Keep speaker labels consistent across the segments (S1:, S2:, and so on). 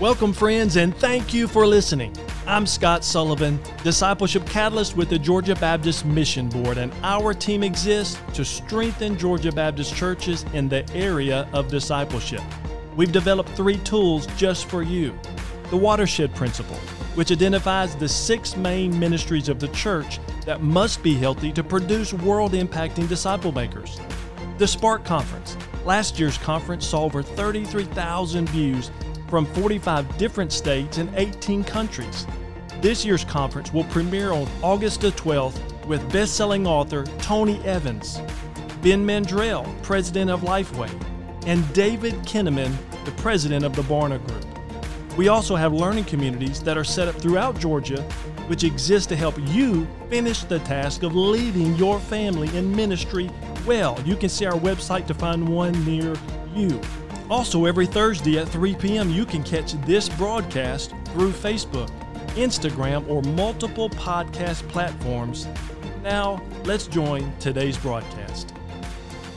S1: Welcome, friends, and thank you for listening. I'm Scott Sullivan, Discipleship Catalyst with the Georgia Baptist Mission Board, and our team exists to strengthen Georgia Baptist churches in the area of discipleship. We've developed three tools just for you the Watershed Principle, which identifies the six main ministries of the church that must be healthy to produce world impacting disciple makers. The Spark Conference. Last year's conference saw over 33,000 views from 45 different states and 18 countries. This year's conference will premiere on August the 12th with best-selling author Tony Evans, Ben Mandrell, president of Lifeway, and David Kinnaman, the president of the Barna Group. We also have learning communities that are set up throughout Georgia, which exist to help you finish the task of leading your family in ministry well. You can see our website to find one near you. Also, every Thursday at 3 p.m., you can catch this broadcast through Facebook, Instagram, or multiple podcast platforms. Now, let's join today's broadcast.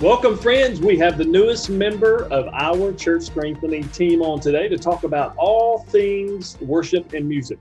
S1: Welcome, friends. We have the newest member of our church strengthening team on today to talk about all things worship and music.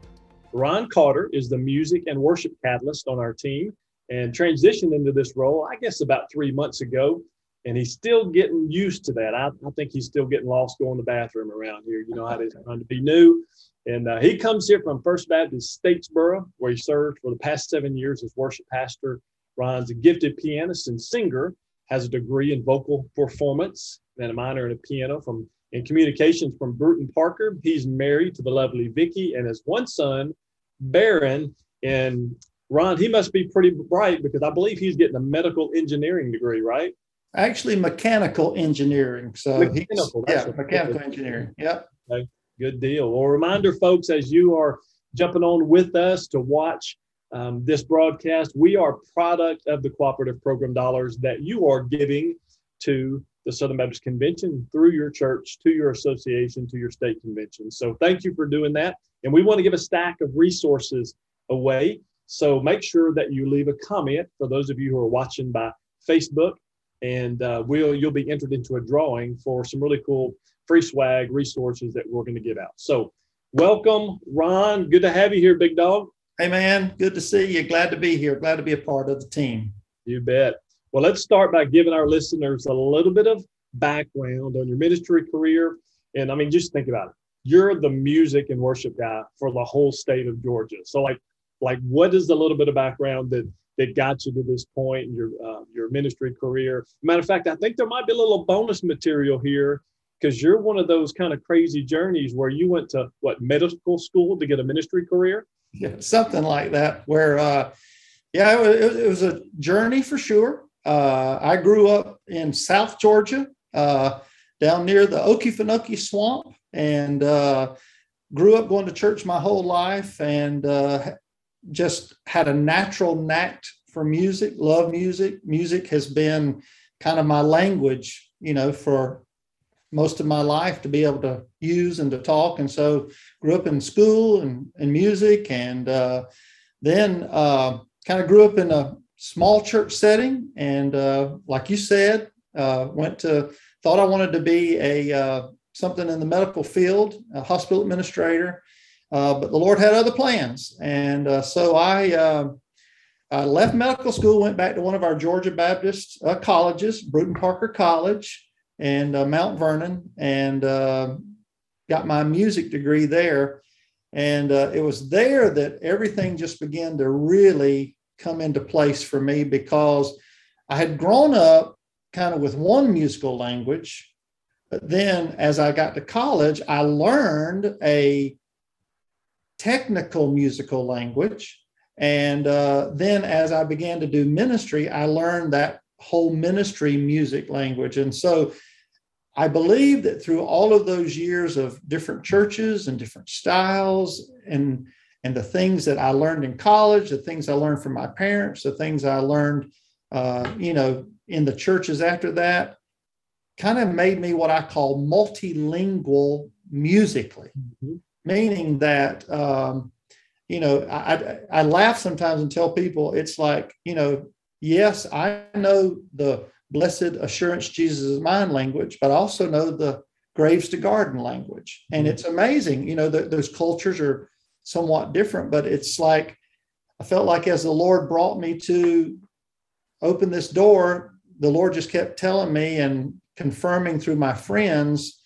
S1: Ron Carter is the music and worship catalyst on our team and transitioned into this role, I guess, about three months ago and he's still getting used to that. I, I think he's still getting lost going to the bathroom around here. You know how it is trying to be new. And uh, he comes here from First Baptist Statesboro, where he served for the past seven years as worship pastor. Ron's a gifted pianist and singer, has a degree in vocal performance and a minor in piano from in communications from Brewton-Parker. He's married to the lovely Vicky and has one son, Baron. And Ron, he must be pretty bright because I believe he's getting a medical engineering degree, right?
S2: Actually mechanical engineering. So mechanical, yeah, mechanical engineering. Yep.
S1: Okay. Good deal. Well, reminder, folks, as you are jumping on with us to watch um, this broadcast, we are product of the cooperative program dollars that you are giving to the Southern Baptist Convention through your church, to your association, to your state convention. So thank you for doing that. And we want to give a stack of resources away. So make sure that you leave a comment for those of you who are watching by Facebook and uh, we'll you'll be entered into a drawing for some really cool free swag resources that we're going to give out. So, welcome, Ron. Good to have you here, big dog.
S2: Hey, man. Good to see you. Glad to be here. Glad to be a part of the team.
S1: You bet. Well, let's start by giving our listeners a little bit of background on your ministry career. And I mean, just think about it. You're the music and worship guy for the whole state of Georgia. So, like, like, what is the little bit of background that that got you to this point in your uh, your ministry career. Matter of fact, I think there might be a little bonus material here because you're one of those kind of crazy journeys where you went to what medical school to get a ministry career.
S2: Yeah, something like that. Where, uh, yeah, it, it, was a journey for sure. Uh, I grew up in South Georgia, uh, down near the Okefenokee Swamp, and uh, grew up going to church my whole life, and uh, just had a natural knack for music, love music. Music has been kind of my language, you know, for most of my life to be able to use and to talk. And so grew up in school and, and music and uh, then uh, kind of grew up in a small church setting. And uh, like you said, uh, went to, thought I wanted to be a uh, something in the medical field, a hospital administrator. Uh, but the Lord had other plans. And uh, so I, uh, I, left medical school, went back to one of our Georgia Baptist uh, colleges, Brewton-Parker College and uh, Mount Vernon, and got my music degree there. And it was there that everything just began to really come into place for me because I had grown up kind of with one musical language. But then as I got to college, I learned a technical musical language. And uh, then as I began to do ministry, I learned that whole ministry music language. And so I believe that through all of those years of different churches and different styles and and the things that I learned in college, the things I learned from my parents, the things I learned, uh, you know, in the churches after that, kind of made me what I call multilingual musically. Mm-hmm meaning that um, you know I, I laugh sometimes and tell people it's like you know yes I know the blessed assurance Jesus is mine language, but I also know the graves to garden language. And it's amazing, you know, that those cultures are somewhat different, but it's like I felt like as the Lord brought me to open this door, the Lord just kept telling me and confirming through my friends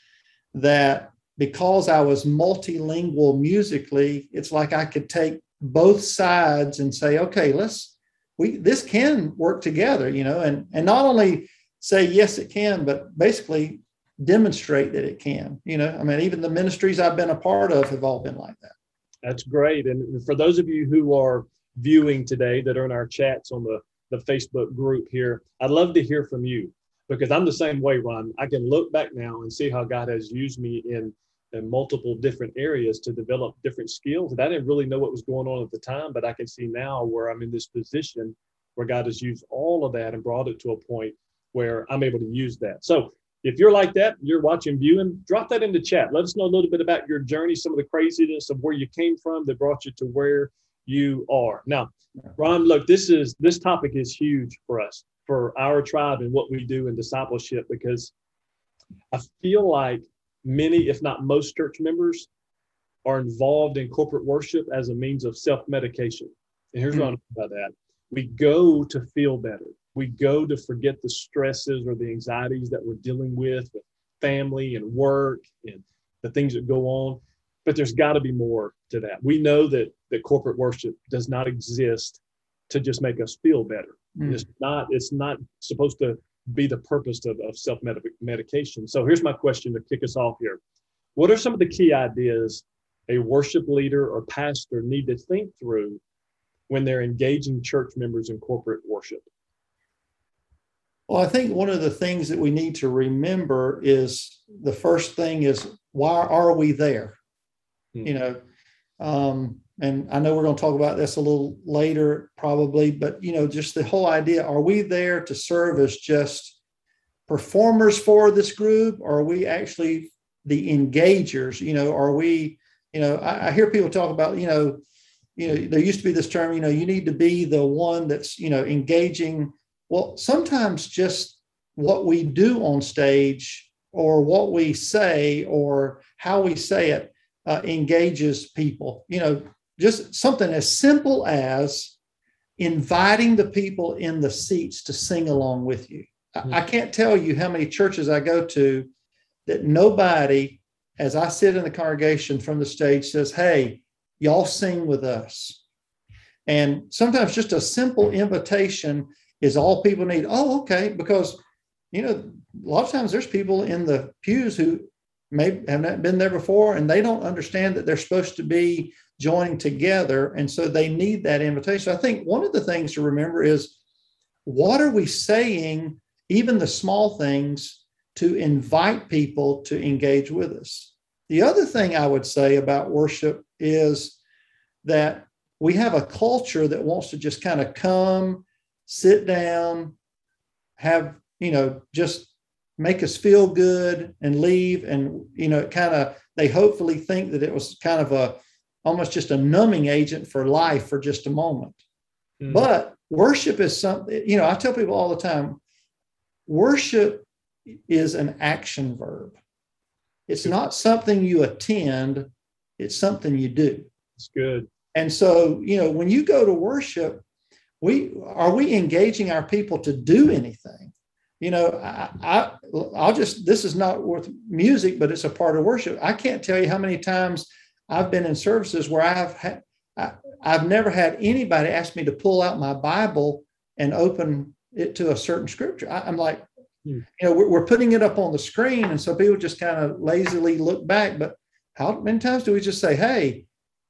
S2: that because I was multilingual musically, it's like I could take both sides and say, okay, let's we this can work together, you know, and and not only say yes it can, but basically demonstrate that it can. You know, I mean, even the ministries I've been a part of have all been like that.
S1: That's great. And for those of you who are viewing today that are in our chats on the, the Facebook group here, I'd love to hear from you because I'm the same way, Ron. I can look back now and see how God has used me in, in multiple different areas to develop different skills. And I didn't really know what was going on at the time, but I can see now where I'm in this position where God has used all of that and brought it to a point where I'm able to use that. So if you're like that, you're watching, viewing, drop that in the chat. Let us know a little bit about your journey, some of the craziness of where you came from that brought you to where you are. Now, Ron, look, this is this topic is huge for us, for our tribe and what we do in discipleship, because I feel like many, if not most church members, are involved in corporate worship as a means of self-medication. And here's mm-hmm. what I mean by that. We go to feel better we go to forget the stresses or the anxieties that we're dealing with with family and work and the things that go on but there's got to be more to that we know that that corporate worship does not exist to just make us feel better mm. it's not it's not supposed to be the purpose of, of self medication so here's my question to kick us off here what are some of the key ideas a worship leader or pastor need to think through when they're engaging church members in corporate worship
S2: well, I think one of the things that we need to remember is the first thing is why are we there? Mm-hmm. You know, um, and I know we're going to talk about this a little later, probably, but you know, just the whole idea: are we there to serve as just performers for this group, or are we actually the engagers? You know, are we? You know, I, I hear people talk about, you know, you know, there used to be this term, you know, you need to be the one that's, you know, engaging well, sometimes just what we do on stage or what we say or how we say it uh, engages people. You know, just something as simple as inviting the people in the seats to sing along with you. Mm-hmm. I, I can't tell you how many churches I go to that nobody, as I sit in the congregation from the stage, says, Hey, y'all sing with us. And sometimes just a simple invitation is all people need. Oh, okay, because you know a lot of times there's people in the pews who may have not been there before and they don't understand that they're supposed to be joining together, and so they need that invitation. I think one of the things to remember is what are we saying, even the small things, to invite people to engage with us. The other thing I would say about worship is that we have a culture that wants to just kind of come sit down, have, you know, just make us feel good and leave. And, you know, it kind of, they hopefully think that it was kind of a, almost just a numbing agent for life for just a moment. Mm. But worship is something, you know, I tell people all the time worship is an action verb. It's not something you attend, it's something you do.
S1: It's good.
S2: And so, you know, when you go to worship, we are we engaging our people to do anything you know I, I i'll just this is not worth music but it's a part of worship i can't tell you how many times i've been in services where i've had I, i've never had anybody ask me to pull out my bible and open it to a certain scripture I, am like hmm. you know we're, we're putting it up on the screen and so people just kind of lazily look back but how many times do we just say hey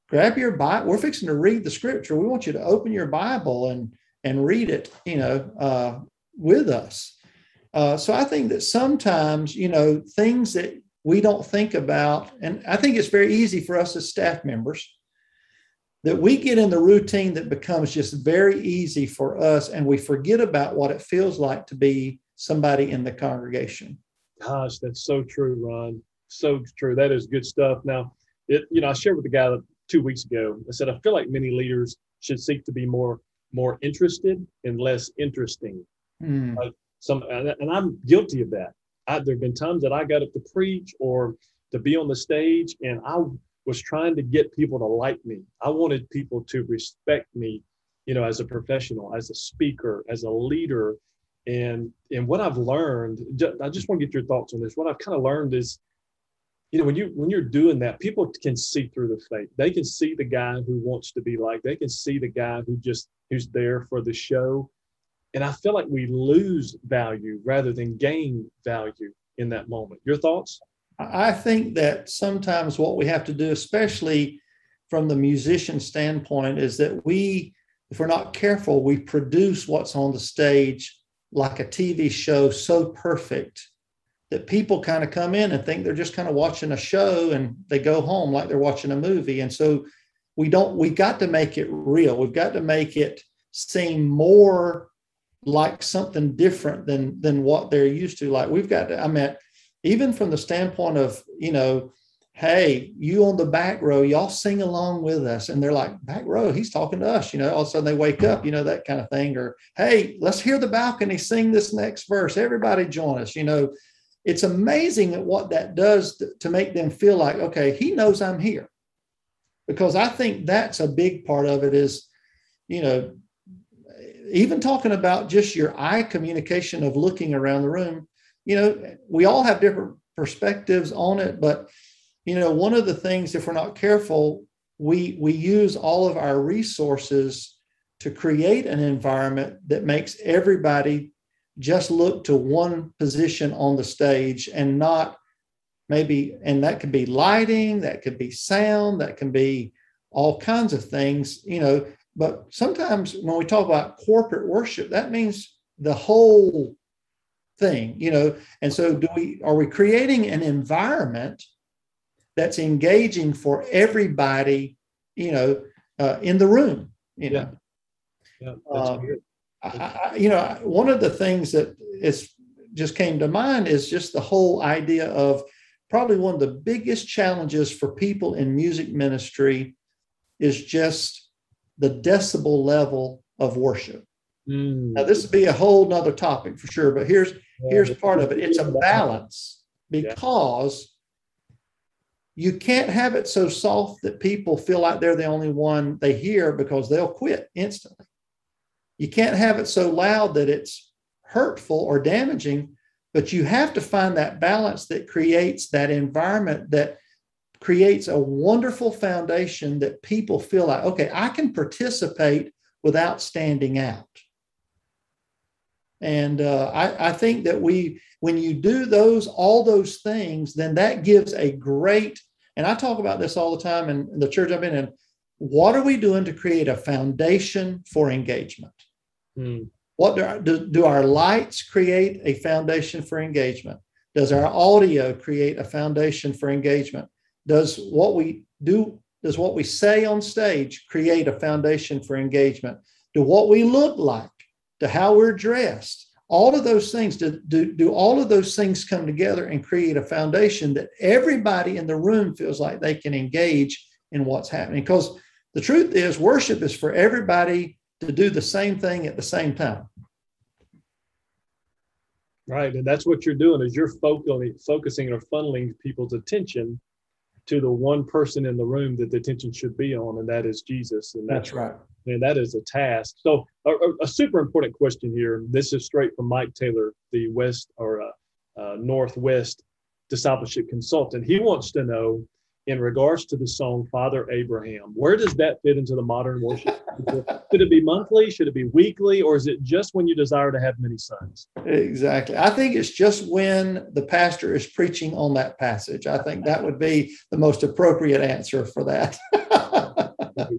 S2: grab your Bible. We're fixing to read the scripture. We want you to open your Bible and and read it, you know, uh, with us. Uh, so I think that sometimes, you know, things that we don't think about, and I think it's very easy for us as staff members that we get in the routine that becomes just very easy for us, and we forget about what it feels like to be somebody in the congregation.
S1: Gosh, that's so true, Ron. So true. That is good stuff. Now, it, you know, I shared with the guy two weeks ago. I said I feel like many leaders should seek to be more more interested and less interesting. Mm. Uh, some and I'm guilty of that. I, there have been times that I got up to preach or to be on the stage, and I was trying to get people to like me. I wanted people to respect me, you know, as a professional, as a speaker, as a leader. And and what I've learned, I just want to get your thoughts on this. What I've kind of learned is, you know, when you when you're doing that, people can see through the fake. They can see the guy who wants to be like. They can see the guy who just who's there for the show. And I feel like we lose value rather than gain value in that moment. Your thoughts?
S2: I think that sometimes what we have to do, especially from the musician standpoint, is that we, if we're not careful, we produce what's on the stage like a TV show so perfect that people kind of come in and think they're just kind of watching a show and they go home like they're watching a movie. And so we don't, we got to make it real. We've got to make it seem more like something different than than what they're used to. Like we've got to, I mean, even from the standpoint of, you know, hey, you on the back row, y'all sing along with us. And they're like, back row, he's talking to us, you know, all of a sudden they wake up, you know, that kind of thing. Or, hey, let's hear the balcony sing this next verse. Everybody join us, you know. It's amazing at what that does to, to make them feel like, okay, he knows I'm here. Because I think that's a big part of it is, you know, even talking about just your eye communication of looking around the room, you know, we all have different perspectives on it, but you know, one of the things, if we're not careful, we we use all of our resources to create an environment that makes everybody just look to one position on the stage and not maybe and that could be lighting that could be sound that can be all kinds of things you know but sometimes when we talk about corporate worship, that means the whole thing, you know. And so, do we are we creating an environment that's engaging for everybody, you know, uh, in the room, you know? Yeah, yeah um, I, I, you know, one of the things that is just came to mind is just the whole idea of probably one of the biggest challenges for people in music ministry is just the decibel level of worship. Mm. Now, this would be a whole nother topic for sure, but here's yeah, here's part of it. It's a balance because yeah. you can't have it so soft that people feel like they're the only one they hear because they'll quit instantly. You can't have it so loud that it's hurtful or damaging, but you have to find that balance that creates that environment that creates a wonderful foundation that people feel like, okay, I can participate without standing out. And uh, I, I think that we, when you do those, all those things, then that gives a great, and I talk about this all the time in the church I've been in. What are we doing to create a foundation for engagement? Mm. What do, do, do our lights create a foundation for engagement? Does our audio create a foundation for engagement? Does what we do does what we say on stage create a foundation for engagement? Do what we look like to how we're dressed all of those things do, do, do all of those things come together and create a foundation that everybody in the room feels like they can engage in what's happening? Because the truth is worship is for everybody to do the same thing at the same time.
S1: Right and that's what you're doing is you're focusing focusing or funneling people's attention to the one person in the room that the attention should be on, and that is Jesus. And
S2: that's, that's right.
S1: And that is a task. So, a, a, super important question here. This is straight from Mike Taylor, the West or uh, uh, Northwest discipleship consultant. He wants to know in regards to the song Father Abraham. Where does that fit into the modern worship? Should it be monthly? Should it be weekly? Or is it just when you desire to have many sons?
S2: Exactly. I think it's just when the pastor is preaching on that passage. I think that would be the most appropriate answer for that.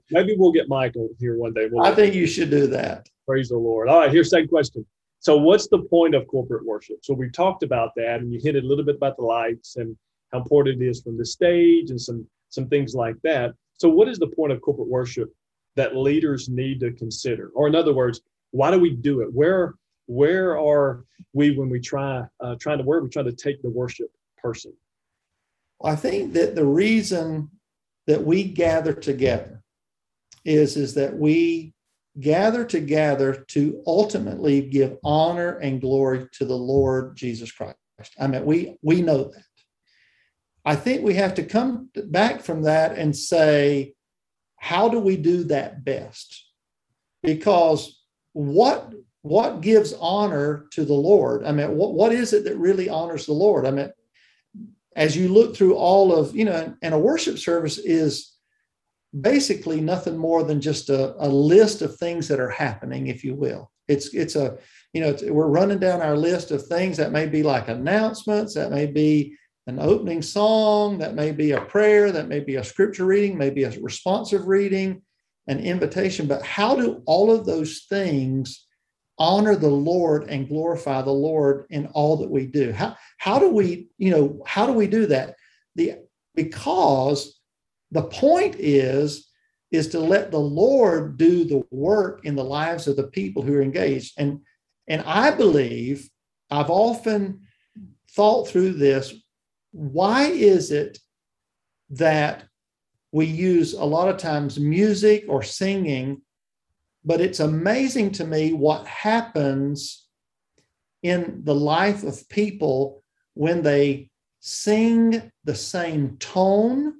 S1: Maybe we'll get Michael here one day. We'll
S2: I think you should do that.
S1: Praise the Lord. All right, here's second question. So, what's the point of corporate worship? So, we talked about that, and you hinted a little bit about the lights and how important it is from the stage and some some things like that. So, what is the point of corporate worship that leaders need to consider? Or, in other words, why do we do it? Where where are we when we try uh, trying to where are we trying to take the worship person?
S2: I think that the reason that we gather together is is that we gather together to ultimately give honor and glory to the Lord Jesus Christ. I mean, we we know that. I think we have to come back from that and say, how do we do that best? Because what what gives honor to the Lord? I mean, what, what is it that really honors the Lord? I mean, as you look through all of, you know, and a worship service is basically nothing more than just a, a list of things that are happening, if you will. It's it's a, you know, we're running down our list of things that may be like announcements, that may be an opening song, that may be a prayer, that may be a scripture reading, maybe a responsive reading, an invitation. But how do all of those things honor the Lord and glorify the Lord in all that we do? How, how do we, you know, how do we do that? The because the point is is to let the Lord do the work in the lives of the people who are engaged. And and I believe I've often thought through this why is it that we use a lot of times music or singing, but it's amazing to me what happens in the life of people when they sing the same tone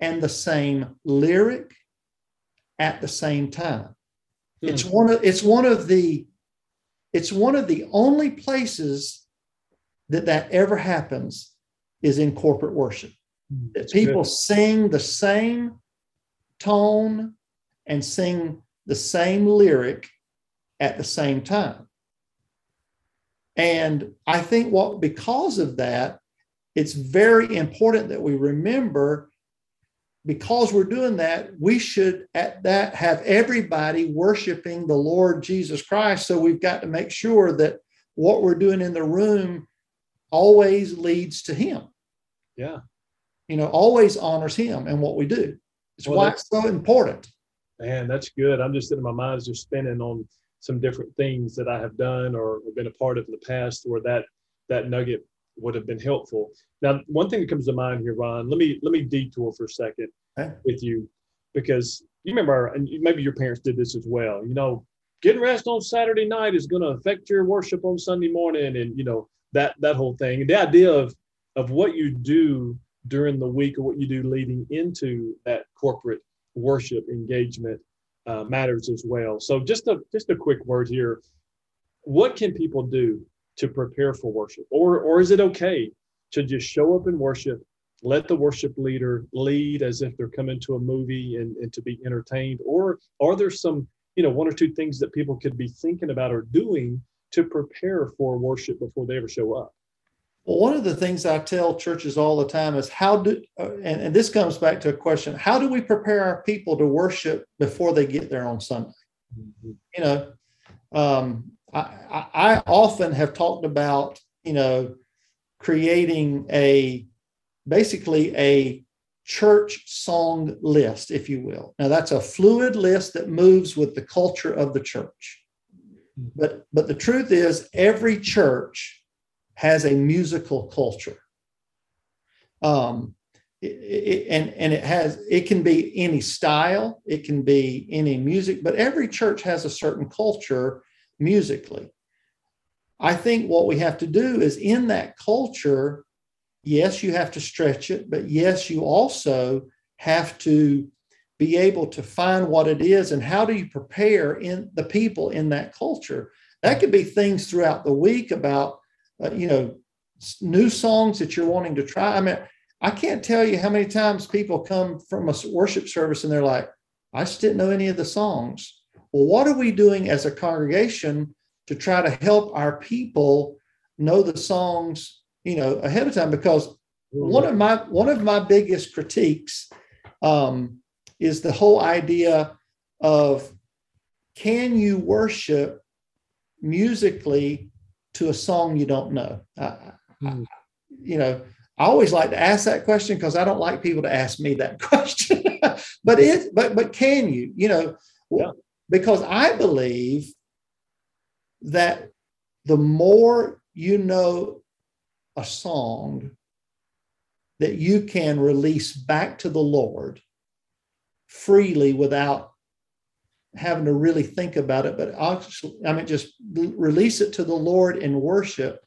S2: and the same lyric at the same time. Hmm. It's one of it's one of the it's one of the only places that that ever happens is in corporate worship. Hmm, that people good. sing the same tone and sing the same lyric at the same time. And I think what because of that, it's very important that we remember because we're doing that, we should at that have everybody worshiping the Lord Jesus Christ. So we've got to make sure that what we're doing in the room always leads to him.
S1: Yeah.
S2: You know, always honors him and what we do. It's well, why it's so important.
S1: Man, that's good. I'm just sitting, in my mind's just spinning on some different things that I have done or been a part of in the past where that that nugget would have been helpful. Now, one thing that comes to mind here, Ron, let me let me detour for a second okay. with you because you remember, and maybe your parents did this as well. You know, getting rest on Saturday night is going to affect your worship on Sunday morning, and you know, that that whole thing. The idea of of what you do during the week or what you do leading into that corporate worship engagement uh, matters as well. So just a just a quick word here. What can people do to prepare for worship? Or or is it okay to just show up and worship let the worship leader lead as if they're coming to a movie and, and to be entertained? Or are there some you know one or two things that people could be thinking about or doing to prepare for worship before they ever show up?
S2: Well, one of the things I tell churches all the time is how do, uh, and, and this comes back to a question how do we prepare our people to worship before they get there on Sunday? Mm-hmm. You know, um, I, I often have talked about, you know, creating a basically a church song list, if you will. Now, that's a fluid list that moves with the culture of the church. But but the truth is, every church has a musical culture. Um, it, it, and and it has it can be any style, it can be any music, but every church has a certain culture musically. I think what we have to do is in that culture, yes, you have to stretch it, but yes, you also have to be able to find what it is and how do you prepare in the people in that culture. That could be things throughout the week about uh, you know new songs that you're wanting to try. I mean i can't tell you how many times people come from a worship service and they're like i just didn't know any of the songs. Well what are we doing as a congregation to try to help our people know the songs you know ahead of time? Because one of my one of my biggest critiques um, is the whole idea of can you worship musically to a song you don't know? mm. you know, I always like to ask that question because I don't like people to ask me that question. but it, but but can you? You know, yeah. because I believe that the more you know a song that you can release back to the Lord, freely without having to really think about it, but actually, I mean, just release it to the Lord in worship.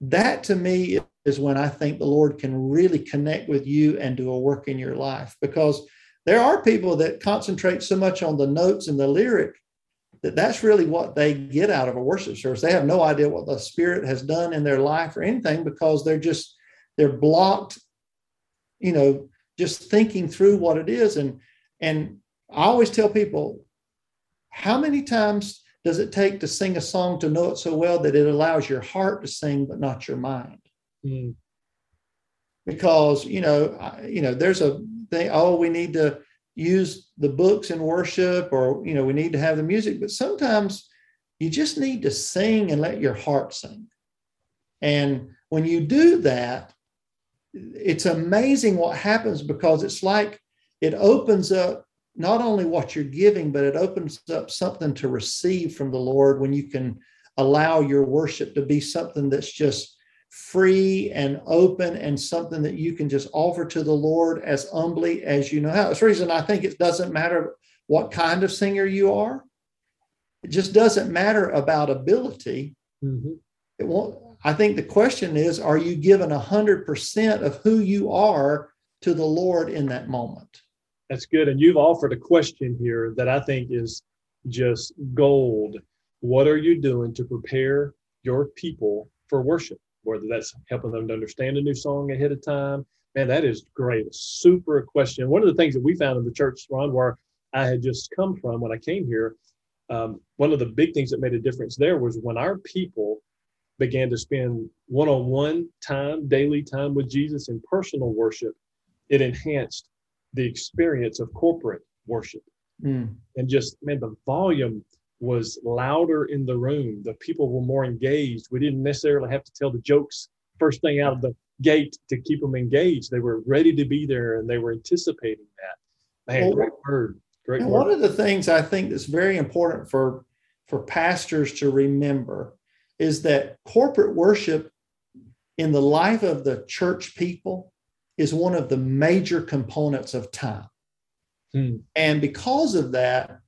S2: that to me is when I think the Lord can really connect with you and do a work in your life because there are people that concentrate so much on the notes and the lyric that that's really what they get out of a worship service. They have no idea what the Spirit has done in their life or anything because they're just they're blocked, you know, just thinking through what it is. And and I always tell people, how many times does it take to sing a song to know it so well that it allows your heart to sing but not your mind? Mm. Because you know, you know, there's a thing. Oh, we need to use the books in worship, or you know, we need to have the music. But sometimes you just need to sing and let your heart sing. And when you do that, it's amazing what happens because it's like it opens up not only what you're giving, but it opens up something to receive from the Lord when you can allow your worship to be something that's just free and open and something that you can just offer to the Lord as humbly as you know how. That's the reason I think it doesn't matter what kind of singer you are. It just doesn't matter about ability. Mm-hmm. It won't. I think the question is, are you given a hundred percent of who you are to the Lord in that moment?
S1: That's good. And you've offered a question here that I think is just gold. What are you doing to prepare your people for worship? whether that's helping them to understand a new song ahead of time. Man, that is great. Super question. One of the things that we found in the church, Ron, where I had just come from when I came here, um, one of the big things that made a difference there was when our people began to spend one-on-one time, daily time with Jesus in personal worship, it enhanced the experience of corporate worship. Mm. And just man, the volume was louder in the room. The people were more engaged. We didn't necessarily have to tell the jokes first thing out of the gate to keep them engaged. They were ready to be there and they were anticipating that. Man, well, great word. Great word.
S2: One of the things I think that's very important for for pastors to remember is that corporate worship in the life of the church people is one of the major components of time. Hmm. And because of that,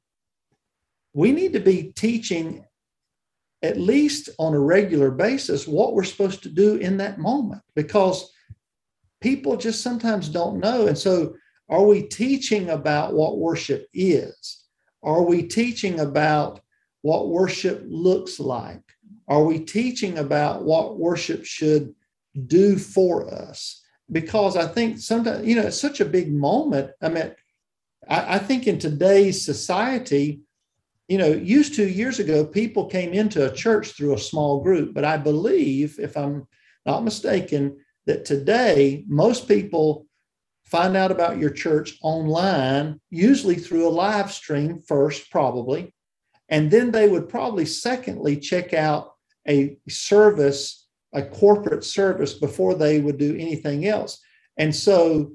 S2: we need to be teaching at least on a regular basis what we're supposed to do in that moment because people just sometimes don't know. And so, are we teaching about what worship is? Are we teaching about what worship looks like? Are we teaching about what worship should do for us? Because I think sometimes, you know, it's such a big moment. I mean, I, I think in today's society, you know, used to years ago, people came into a church through a small group, but I believe, if I'm not mistaken, that today most people find out about your church online, usually through a live stream first, probably. And then they would probably, secondly, check out a service, a corporate service before they would do anything else. And so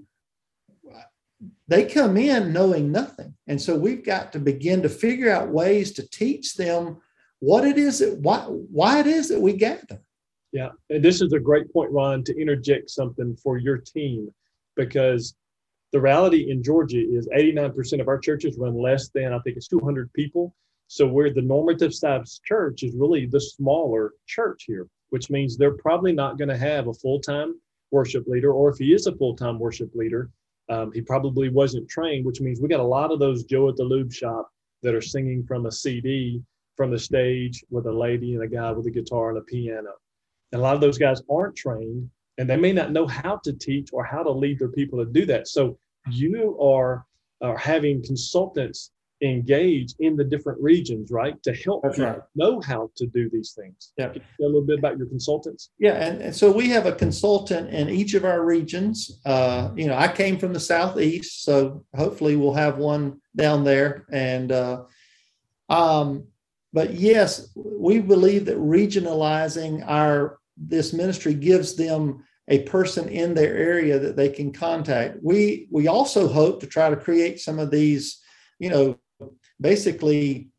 S2: they come in knowing nothing. And so we've got to begin to figure out ways to teach them what it is that why why it is that we gather.
S1: Yeah, and this is a great point, Ron, to interject something for your team because the reality in Georgia is 89% of our churches run less than I think it's 200 people. So where the normative size church is really the smaller church here, which means they're probably not going to have a full-time worship leader, or if he is a full-time worship leader, um, he probably wasn't trained, which means we got a lot of those Joe at the Lube shop that are singing from a CD from the stage with a lady and a guy with a guitar and a piano. And a lot of those guys aren't trained and they may not know how to teach or how to lead their people to do that. So you are, are having consultants engage in the different regions, right? To help That's right. know how to do these things. Yeah. a little bit about your consultants?
S2: Yeah. And, and, so we have a consultant in each of our regions. Uh, you know, I came from the Southeast, so hopefully we'll have one down there. And, uh, um, but yes, we believe that regionalizing our this ministry gives them a person in their area that they can contact. We we also hope to try to create some of these, you know, basically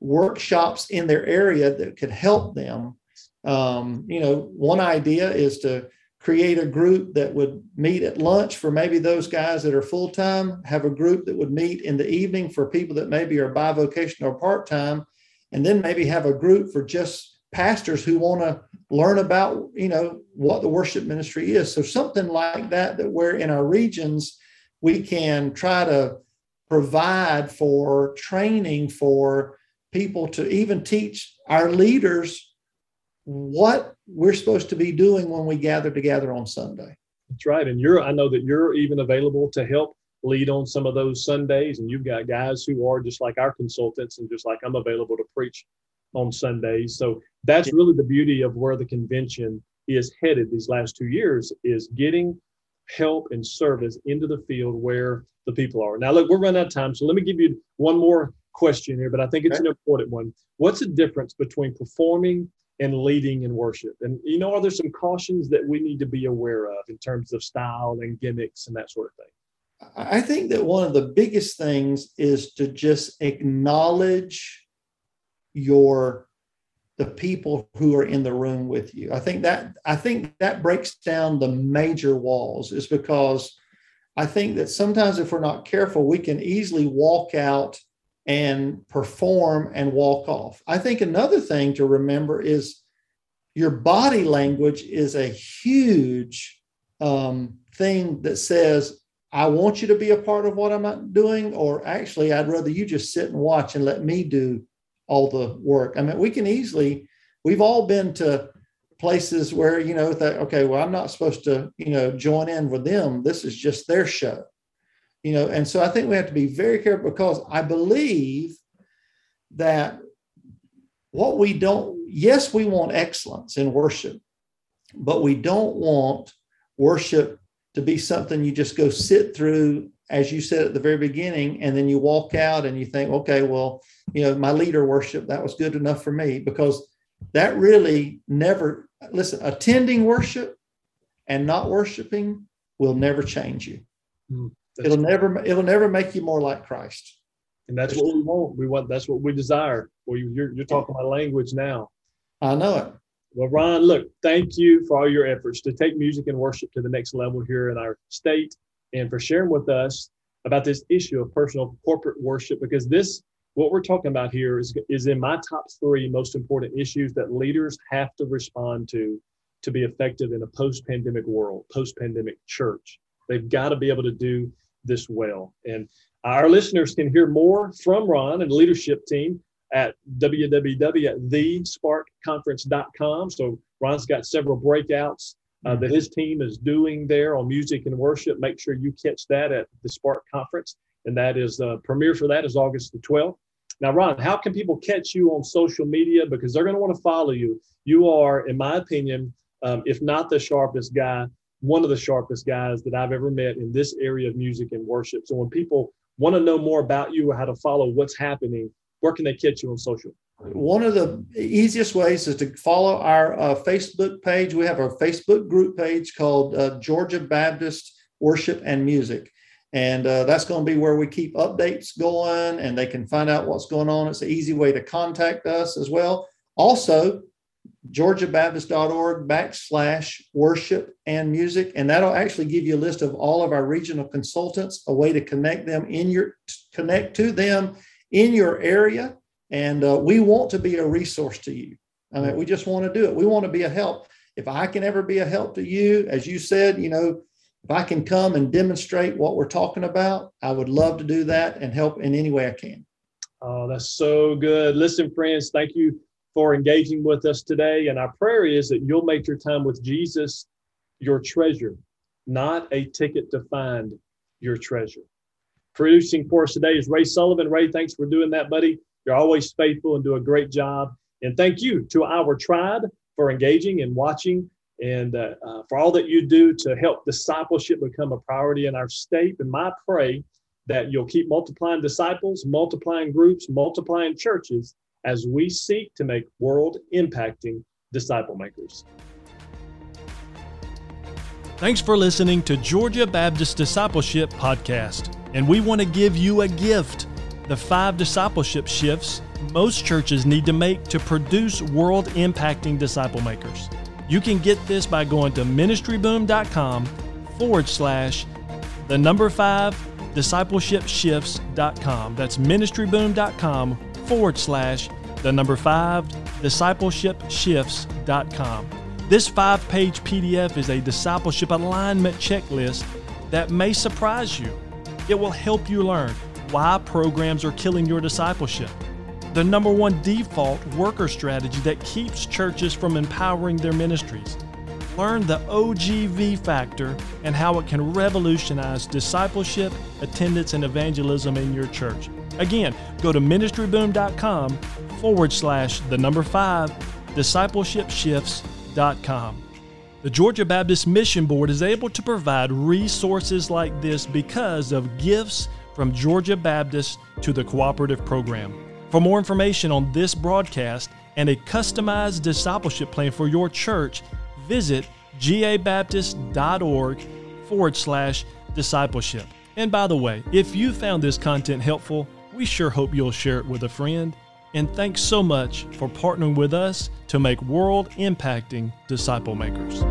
S2: workshops in their area that could help them. Um, you know, one idea is to create a group that would meet at lunch for maybe those guys that are full time, have a group that would meet in the evening for people that maybe are bivocational or part time, and then maybe have a group for just pastors who want to learn about you know what the worship ministry is so something like that that where in our regions we can try to provide for training for people to even teach our leaders what we're supposed to be doing when we gather together on sunday.
S1: That's right. And you're i know that you're even available to help lead on some of those sundays. And you've got guys who are just like our consultants and just like i'm available to preach on sundays. So that's really the beauty of where the convention is headed these last two years is getting help and service into the field where the people are. Now, look, we're running out of time, so let me give you one more question here, but I think it's okay. an important one. What's the difference between performing and leading in worship? And you know, are there some cautions that we need to be aware of in terms of style and gimmicks and that sort of thing?
S2: I think that one of the biggest things is to just acknowledge your the people who are in the room with you. I think that I think that breaks down the major walls is because I think that sometimes if we're not careful, we can easily walk out and perform and walk off. I think another thing to remember is your body language is a huge um, thing that says, I want you to be a part of what I'm not doing, or actually, I'd rather you just sit and watch and let me do all the work. I mean, we can easily, we've all been to places where, you know, that, okay, well, I'm not supposed to, you know, join in with them. This is just their show, you know. And so I think we have to be very careful because I believe that what we don't, yes, we want excellence in worship, but we don't want worship to be something you just go sit through as you said at the very beginning, and then you walk out and you think, okay, well, you know, my leader worship, that was good enough for me because that really never, listen, attending worship and not worshiping will never change you. Mm, it'll true. never, it'll never make you more like Christ.
S1: And that's, what we want. We want, that's what we desire. Well, you're, you're talking my language now.
S2: I know it.
S1: Well, Ron, look, thank you for all your efforts to take music and worship to the next level here in our state and for sharing with us about this issue of personal corporate worship because this what we're talking about here is, is in my top three most important issues that leaders have to respond to to be effective in a post-pandemic world post-pandemic church they've got to be able to do this well and our listeners can hear more from ron and the leadership team at www.thesparkconference.com so ron's got several breakouts uh, that his team is doing there on music and worship. Make sure you catch that at the Spark Conference. And that is uh, premiere for that is August the 12th. Now, Ron, how can people catch you on social media? Because they're going to want to follow you. You are, in my opinion, um, if not the sharpest guy, one of the sharpest guys that I've ever met in this area of music and worship. So when people want to know more about you or how to follow what's happening, where can they catch you on social?
S2: one of the easiest ways is to follow our uh, Facebook page. We have a Facebook group page called uh, Georgia Baptist Worship and Music. And uh, that's going to be where we keep updates going and they can find out what's going on. It's an easy way to contact us as well. Also, georgiabaptist.org backslash worship and music. And that'll actually give you a list of all of our regional consultants, a way to connect them in your connect to them in your area and uh, we want to be a resource to you. I mean, we just want to do it. We want to be a help. If I can ever be a help to you, as you said, you know, if I can come and demonstrate what we're talking about, I would love to do that and help in any way I can.
S1: Oh, that's so good. Listen, friends, thank you for engaging with us today. And our prayer is that you'll make your time with Jesus your treasure, not a ticket to find your treasure. Producing for us today is Ray Sullivan. Ray, thanks for doing that, buddy. You're always faithful and do a great job. And thank you to our tribe for engaging and watching and uh, uh, for all that you do to help discipleship become a priority in our state. And my pray that you'll keep multiplying disciples, multiplying groups, multiplying churches as we seek to make world impacting disciple makers. Thanks for listening to Georgia Baptist Discipleship Podcast. And we want to give you a gift the five discipleship shifts most churches need to make to produce world impacting disciple makers. You can get this by going to ministryboom.com forward slash the number five discipleship shifts.com. That's ministryboom.com forward slash the number five, discipleshipshifts.com. This five page PDF is a discipleship alignment checklist that may surprise you. It will help you learn why programs are killing your discipleship, the number one default worker strategy that keeps churches from empowering their ministries. Learn the OGV factor and how it can revolutionize discipleship, attendance, and evangelism in your church. Again, go to ministryboom.com forward slash the number five discipleshipshifts.com. The Georgia Baptist Mission Board is able to provide resources like this because of gifts from Georgia Baptist to the cooperative program. For more information on this broadcast and a customized discipleship plan for your church, visit gabaptist.org forward slash discipleship. And by the way, if you found this content helpful, we sure hope you'll share it with a friend. And thanks so much for partnering with us to make world impacting disciple makers.